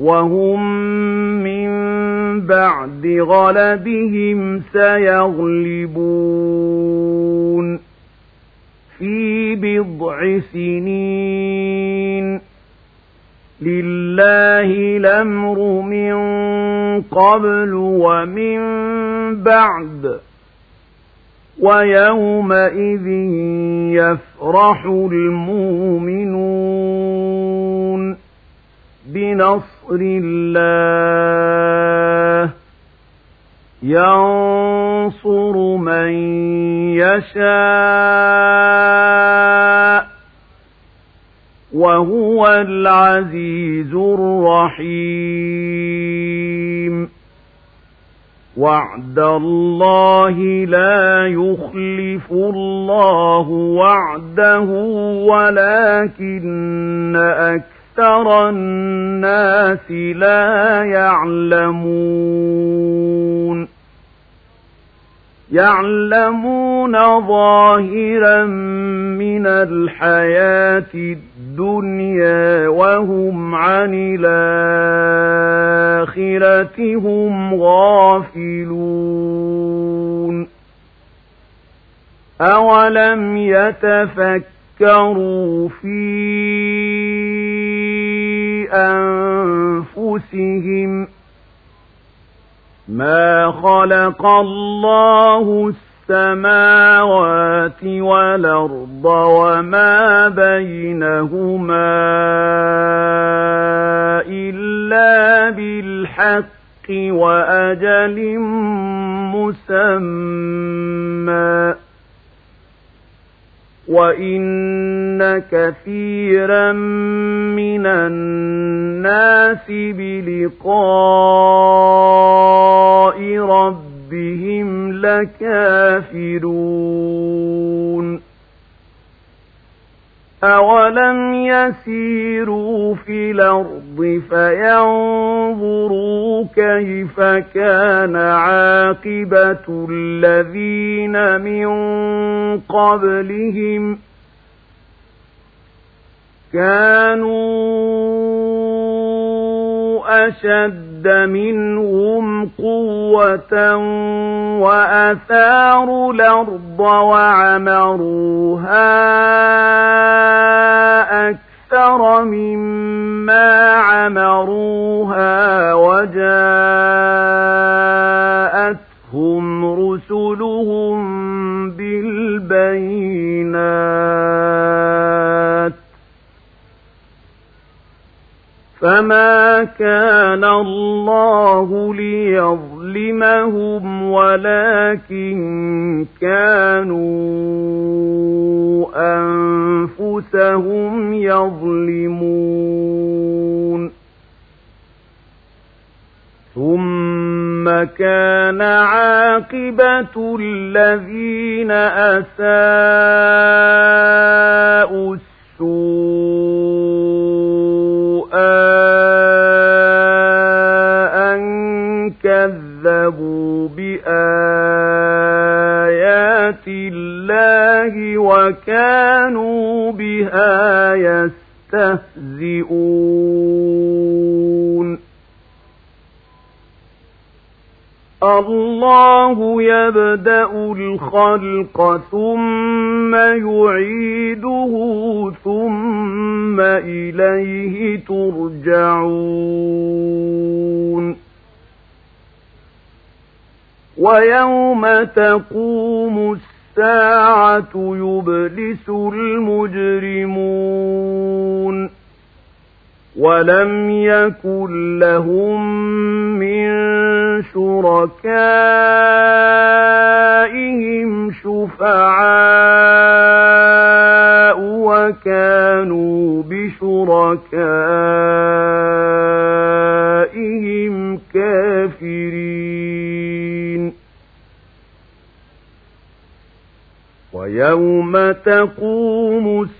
وهم من بعد غلبهم سيغلبون في بضع سنين لله الأمر من قبل ومن بعد ويومئذ يفرح المؤمنون بنصر الله ينصر من يشاء وهو العزيز الرحيم وعد الله لا يخلف الله وعده ولكن أكثر الناس لا يعلمون. يعلمون ظاهرا من الحياة الدنيا وهم عن الآخرة هم غافلون. أولم يتفكروا في أنفسهم ما خلق الله السماوات والأرض وما بينهما إلا بالحق وأجل مسمى وَإِنَّ كَثِيرًا مِنَ النَّاسِ بِلِقَاءِ رَبِّهِمْ لَكَافِرُونَ أَوَلَمْ يَسِيرُوا فِي الْأَرْضِ فَيَنظُرُوا كَيْفَ كَانَ عَاقِبَةُ الَّذِينَ مِن قَبْلِهِمْ كَانُوا أَشَدَّ مِنْهُمْ قُوَّةً وَأَثَارُوا الْأَرْضَ وَعَمَرُوهَا أَكْثَرَ مِمَّا عَمَرُوهَا وَجَاءَتْهُمْ رُسُلُهُم بِالْبَيِّنَاتِ. فَمَا كَانَ اللَّهُ لِيَظْلِمَهُمْ وَلَكِن كَانُوا أَنفُسَهُمْ يَظْلِمُونَ ثُمَّ كَانَ عَاقِبَةُ الَّذِينَ أَسَاءُوا السُّوءَ أَن كَذَّبُوا بِآيَاتِ اللَّهِ وَكَانُوا بِهَا يَسْتَهْزِئُونَ. الله يبدأ الخلق ثم يعيده ثم إليه ترجعون. ويوم تقوم الساعة يبلس المجرمون. ولم يكن لهم من شركائهم شفعاء وكانوا بشركائهم كافرين ويوم تقوم الساعة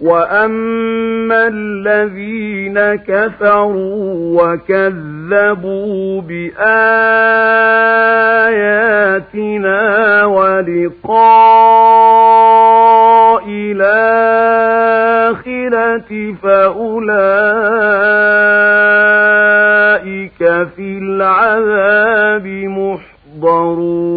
وأما الذين كفروا وكذبوا بآياتنا ولقاء الآخرة فأولئك في العذاب محضرون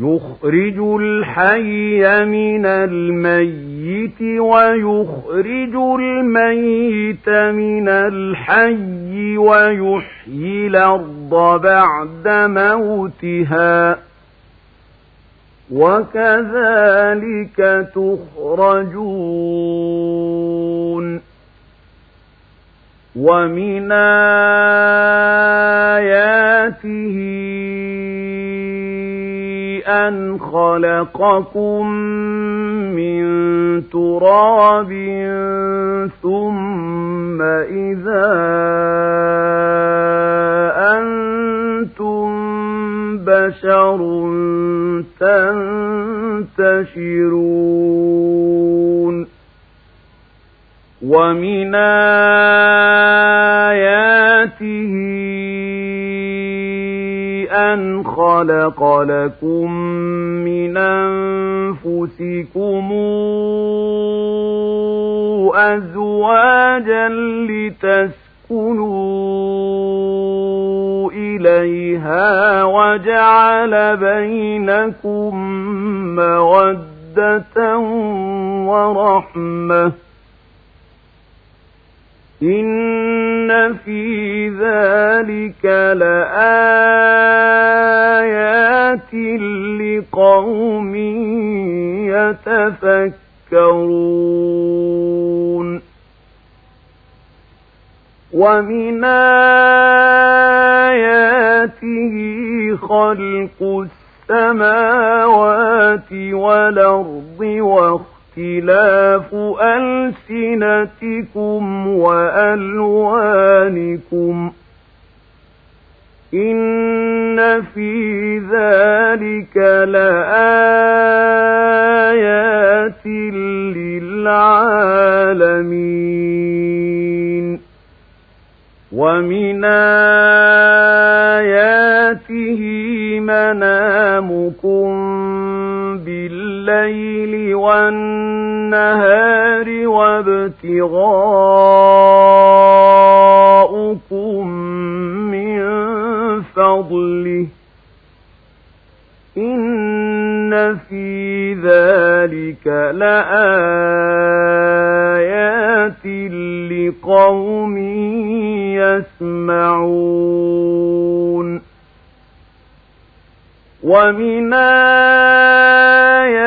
يخرج الحي من الميت ويخرج الميت من الحي ويحيي الأرض بعد موتها. وكذلك تخرجون. ومن آياته أن خلقكم من تراب ثم إذا أنتم بشر تنتشرون ومن آياته أن خلق لكم من أنفسكم أزواجا لتسكنوا إليها وجعل بينكم مودة ورحمة إن في ذلك لآيات لقوم يتفكرون ومن آياته خلق السماوات والأرض واختلاف اختلاف ألسنتكم وألوانكم إن في ذلك لآيات للعالمين ومن آياته منامكم بالليل والنهار وابتغاؤكم من فضله. إن في ذلك لآيات لقوم يسمعون. ومن آياته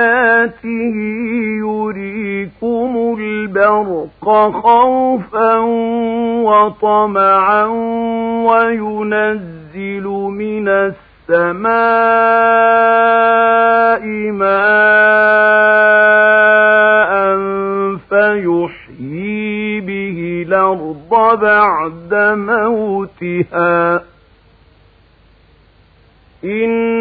يريكم البرق خوفا وطمعا وينزل من السماء ماء فيحيي به الأرض بعد موتها. إن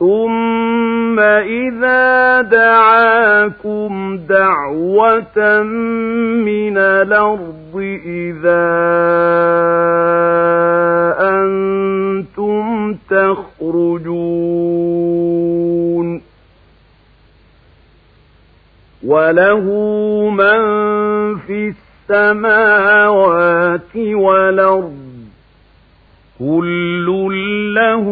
ثم إذا دعاكم دعوة من الأرض إذا أنتم تخرجون وله من في السماوات والأرض كل له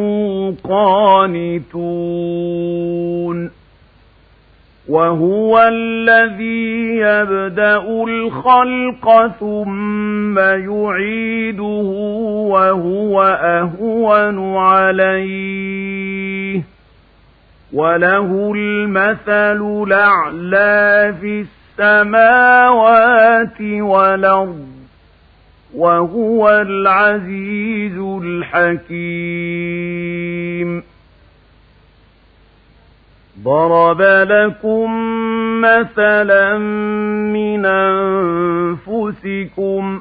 قانتون وهو الذي يبدأ الخلق ثم يعيده وهو أهون عليه وله المثل الأعلى في السماوات والأرض وهو العزيز الحكيم. ضرب لكم مثلا من أنفسكم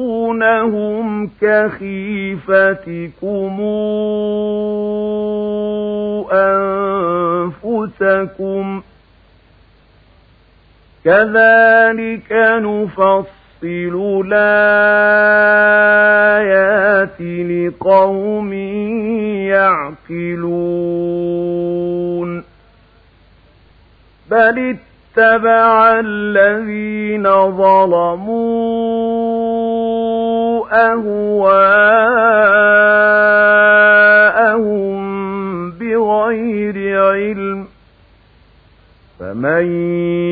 تخافونهم كخيفتكم أنفسكم كذلك نفصل الآيات لقوم يعقلون بل اتبع الذين ظلموا أهواءهم بغير علم فمن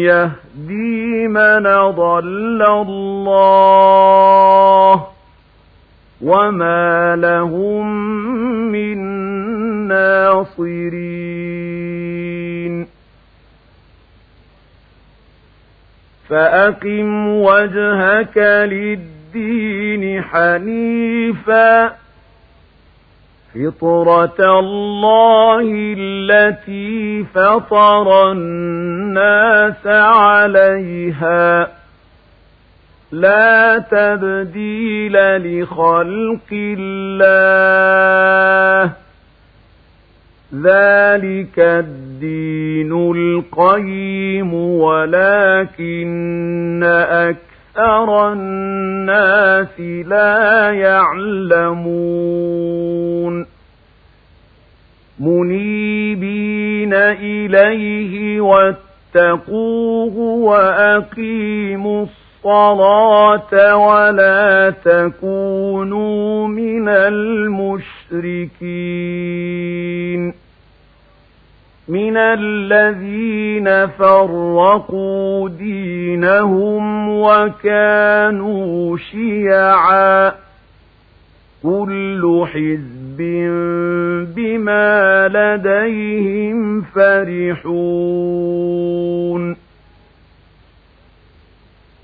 يهدي من ضل الله وما لهم من ناصرين فأقم وجهك للدين حنيفا. فطرة الله التي فطر الناس عليها. لا تبديل لخلق الله. ذلك الدين القيم ولكن أكثر الناس لا يعلمون. منيبين إليه واتقوه وأقيموا الصلاة ولا تكونوا من المشركين. من الذين فرقوا دينهم وكانوا شيعا كل حزب بما لديهم فرحون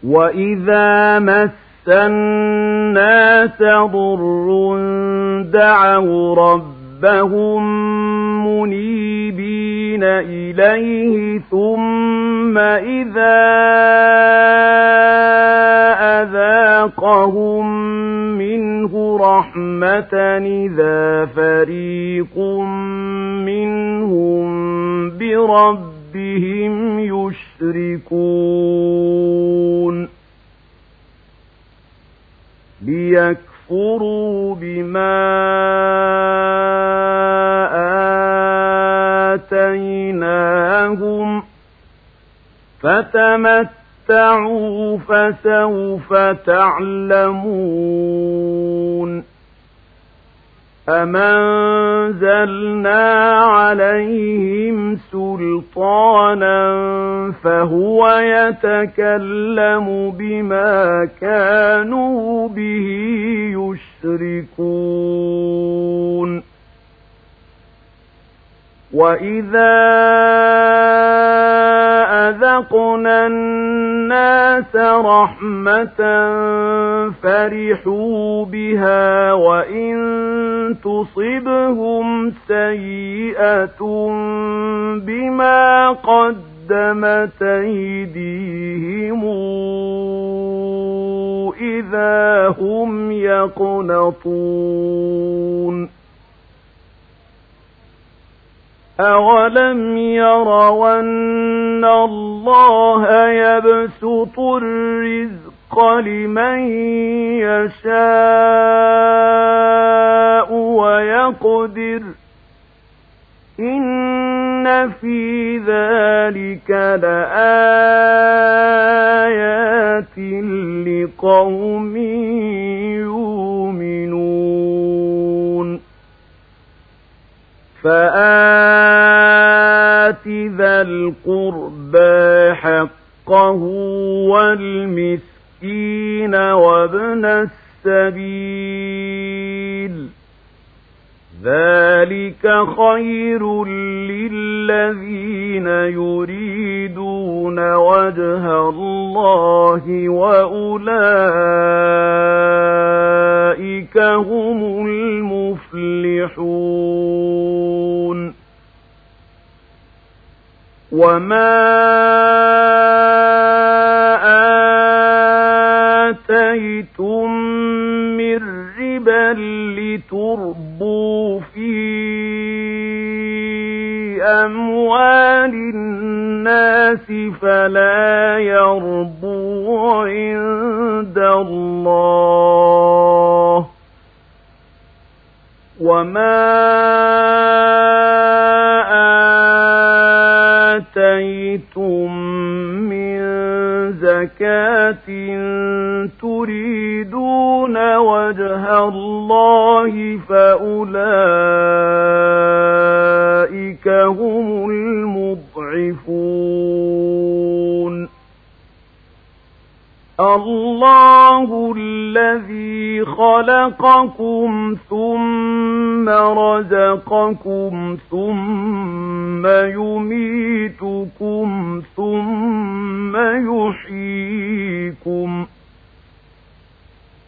وإذا مس الناس ضر دعوا ربهم منيبين إليه ثم إذا أذاقهم منه رحمة إذا فريق منهم بربهم يشركون ليكفروا بما آتيناهم فتمتعوا فسوف تعلمون أَمَنزَلْنَا عَلَيْهِمْ سُلْطَانًا فَهُوَ يَتَكَلَّمُ بِمَا كَانُوا بِهِ يُشْرِكُونَ وَإِذَا أَذَقْنَا النَّاسَ رَحْمَةً فَرِحُوا بِهَا وَإِن تُصِبْهُمْ سَيِّئَةٌ بِمَا قَدَّمَتْ أَيْدِيهِمْ إِذَا هُمْ يَقْنَطُونَ أَوَلَمْ يَرَوْا أَنَّ اللَّهَ يَبْسُطُ الرِّزْقَ لِمَن يَشَاءُ وَيَقْدِرُ إِنَّ فِي ذَلِكَ لَآيَاتٍ لِقَوْمٍ يُؤْمِنُونَ فَآتِ ذَا الْقُرْبَى حَقَّهُ وَالْمِسْكِينَ وَابْنَ السَّبِيلِ ذَلِكَ خَيْرٌ لِّلَّذِينَ يُرِيدُونَ وَجْهَ اللَّهِ وَأُولَٰئِكَ هُمُ الْمُفْلِحُونَ وَمَا آتَيْتُم رِّبًا لِّتُرْبُوا فِي أَمْوَالِ النَّاسِ فَلَا يَرْبُو عِندَ اللَّهِ وَمَا آتَيْتُم مِّن زَكَاةٍ تُرِيدُونَ وَجْهَ اللَّهِ فَأُولَٰئِكَ هُمُ الْمُضْعِفُونَ. اللَّهُ الَّذِي خَلَقَكُمْ ثُمَّ رَزَقَكُمْ ثُمَّ يُمِيتُكُمْ ثُمَّ يُحْيِيكُمْ.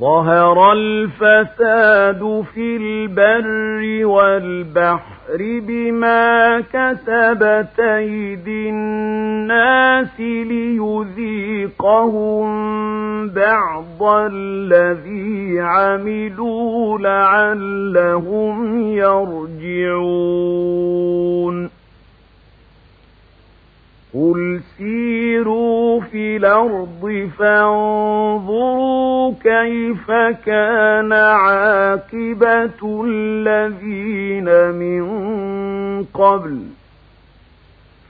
ظَهَرَ الْفَسَادُ فِي الْبَرِّ وَالْبَحْرِ بِمَا كَسَبَتْ أَيْدِي النَّاسِ لِيُذِيقَهُم بَعْضَ الَّذِي عَمِلُوا لَعَلَّهُمْ يَرْجِعُونَ قُلْ سِيرُوا فِي الْأَرْضِ فَانظُرُوا كَيْفَ كَانَ عَاقِبَةُ الَّذِينَ مِن قَبْلُ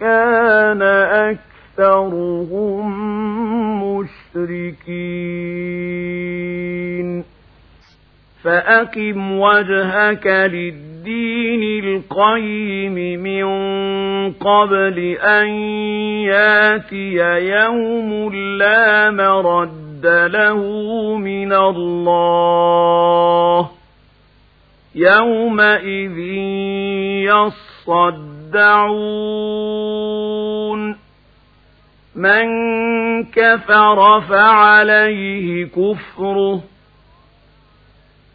كَانَ أَكْثَرُهُم مُشْرِكِينَ. فَأَقِمْ وَجْهَكَ لِلدِّينِ الْقَيِّمِ مِن قَبْلِ أَن يَأْتِيَ يَوْمٌ لَّا مَرَدَّ لَهُ مِنَ اللَّهِ يَوْمَئِذٍ يَصَّدَّعُونَ مَن كَفَرَ فَعَلَيْهِ كُفْرُهُ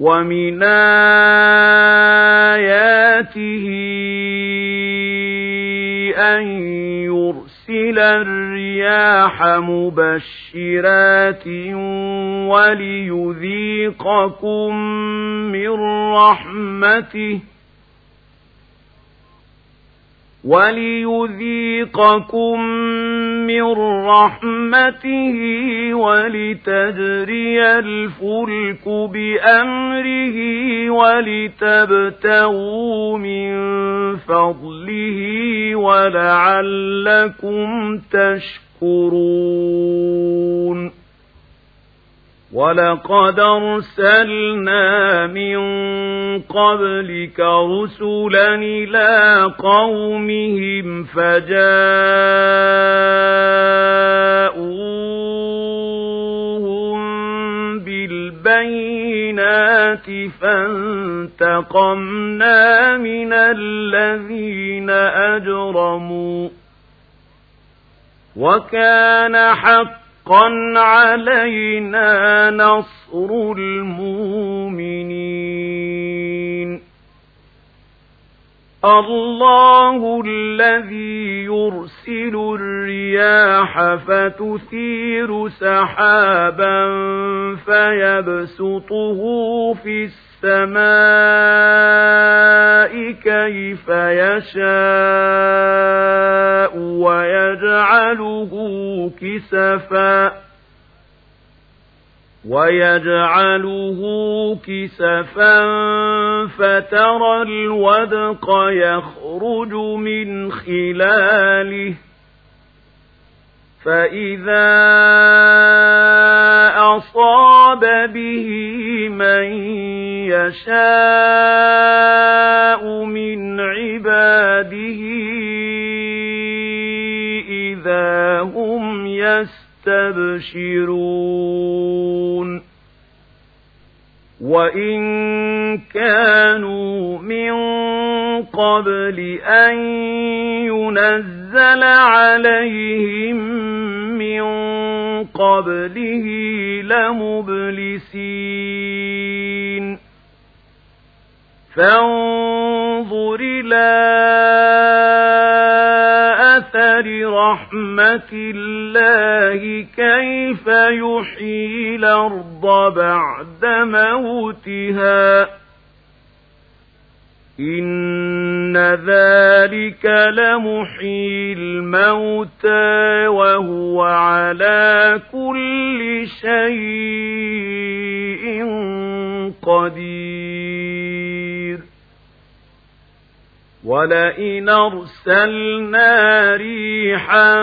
ومن آياته أن يرسل الرياح مبشرات وليذيقكم من رحمته وليذيقكم من رحمته ولتجري الفلك بأمره ولتبتغوا من فضله ولعلكم تشكرون ولقد ارسلنا من قبلك رسلا إلى قومهم فجاءوهم بالبينات فانتقمنا من الذين أجرموا وكان حقا حقا علينا نصر المؤمنين. الله الذي يرسل الرياح فتثير سحابا فيبسطه في السماء كيف يشاء ويجعله كسفا ويجعله كسفا فترى الودق يخرج من خلاله. فإذا أصاب به من يشاء من عباده إذا هم يستبشرون وإن كانوا من قبل أن ينزل عليهم من قبله لمبلسين فانظر إلى رحمة الله كيف يحيي الأرض بعد موتها إن ذلك لمحيي الموتى وهو على كل شيء قدير ولئن أرسلنا ريحا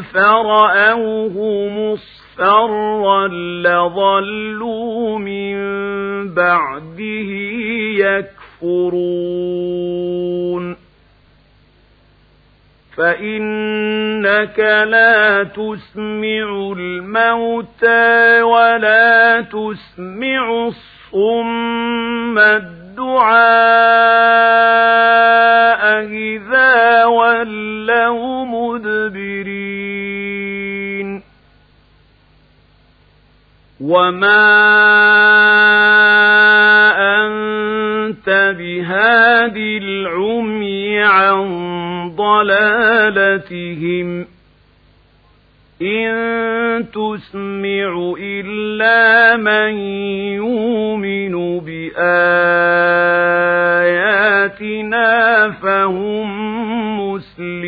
فرأوه مصفرا لظلوا من بعده يكفرون فإنك لا تسمع الموتى ولا تسمع الصم الدعاء إذا ولوا مدبرين وما أنت بهادي العمي عن ضلالتهم إن تسمع إلا من يؤمن بآياتنا فهم مسلمون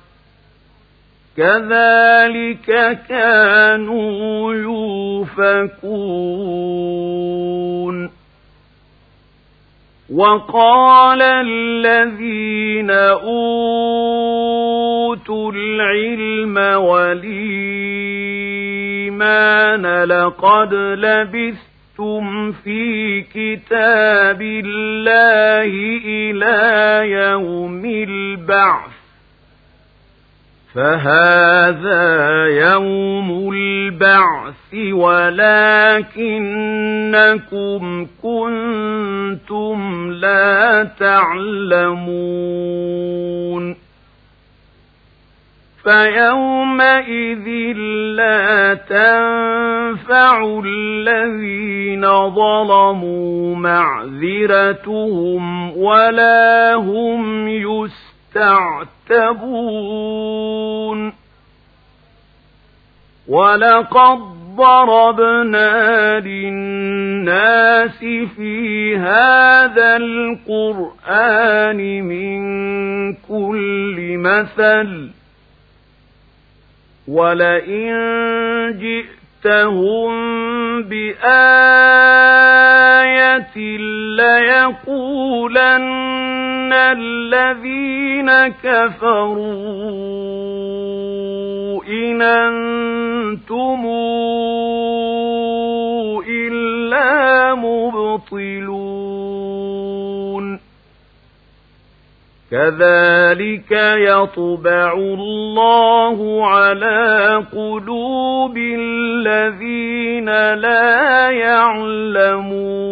كذلك كانوا يوفكون. وقال الذين أوتوا العلم والإيمان لقد لبثتم في كتاب الله إلى يوم البعث. فهذا يوم البعث ولكنكم كنتم لا تعلمون. فيومئذ لا تنفع الذين ظلموا معذرتهم ولا هم يسرون تعتبون ولقد ضربنا للناس في هذا القرآن من كل مثل ولئن جئتهم بآية ليقولن الذين كفروا إن أنتم إلا مبطلون كذلك يطبع الله على قلوب الذين لا يعلمون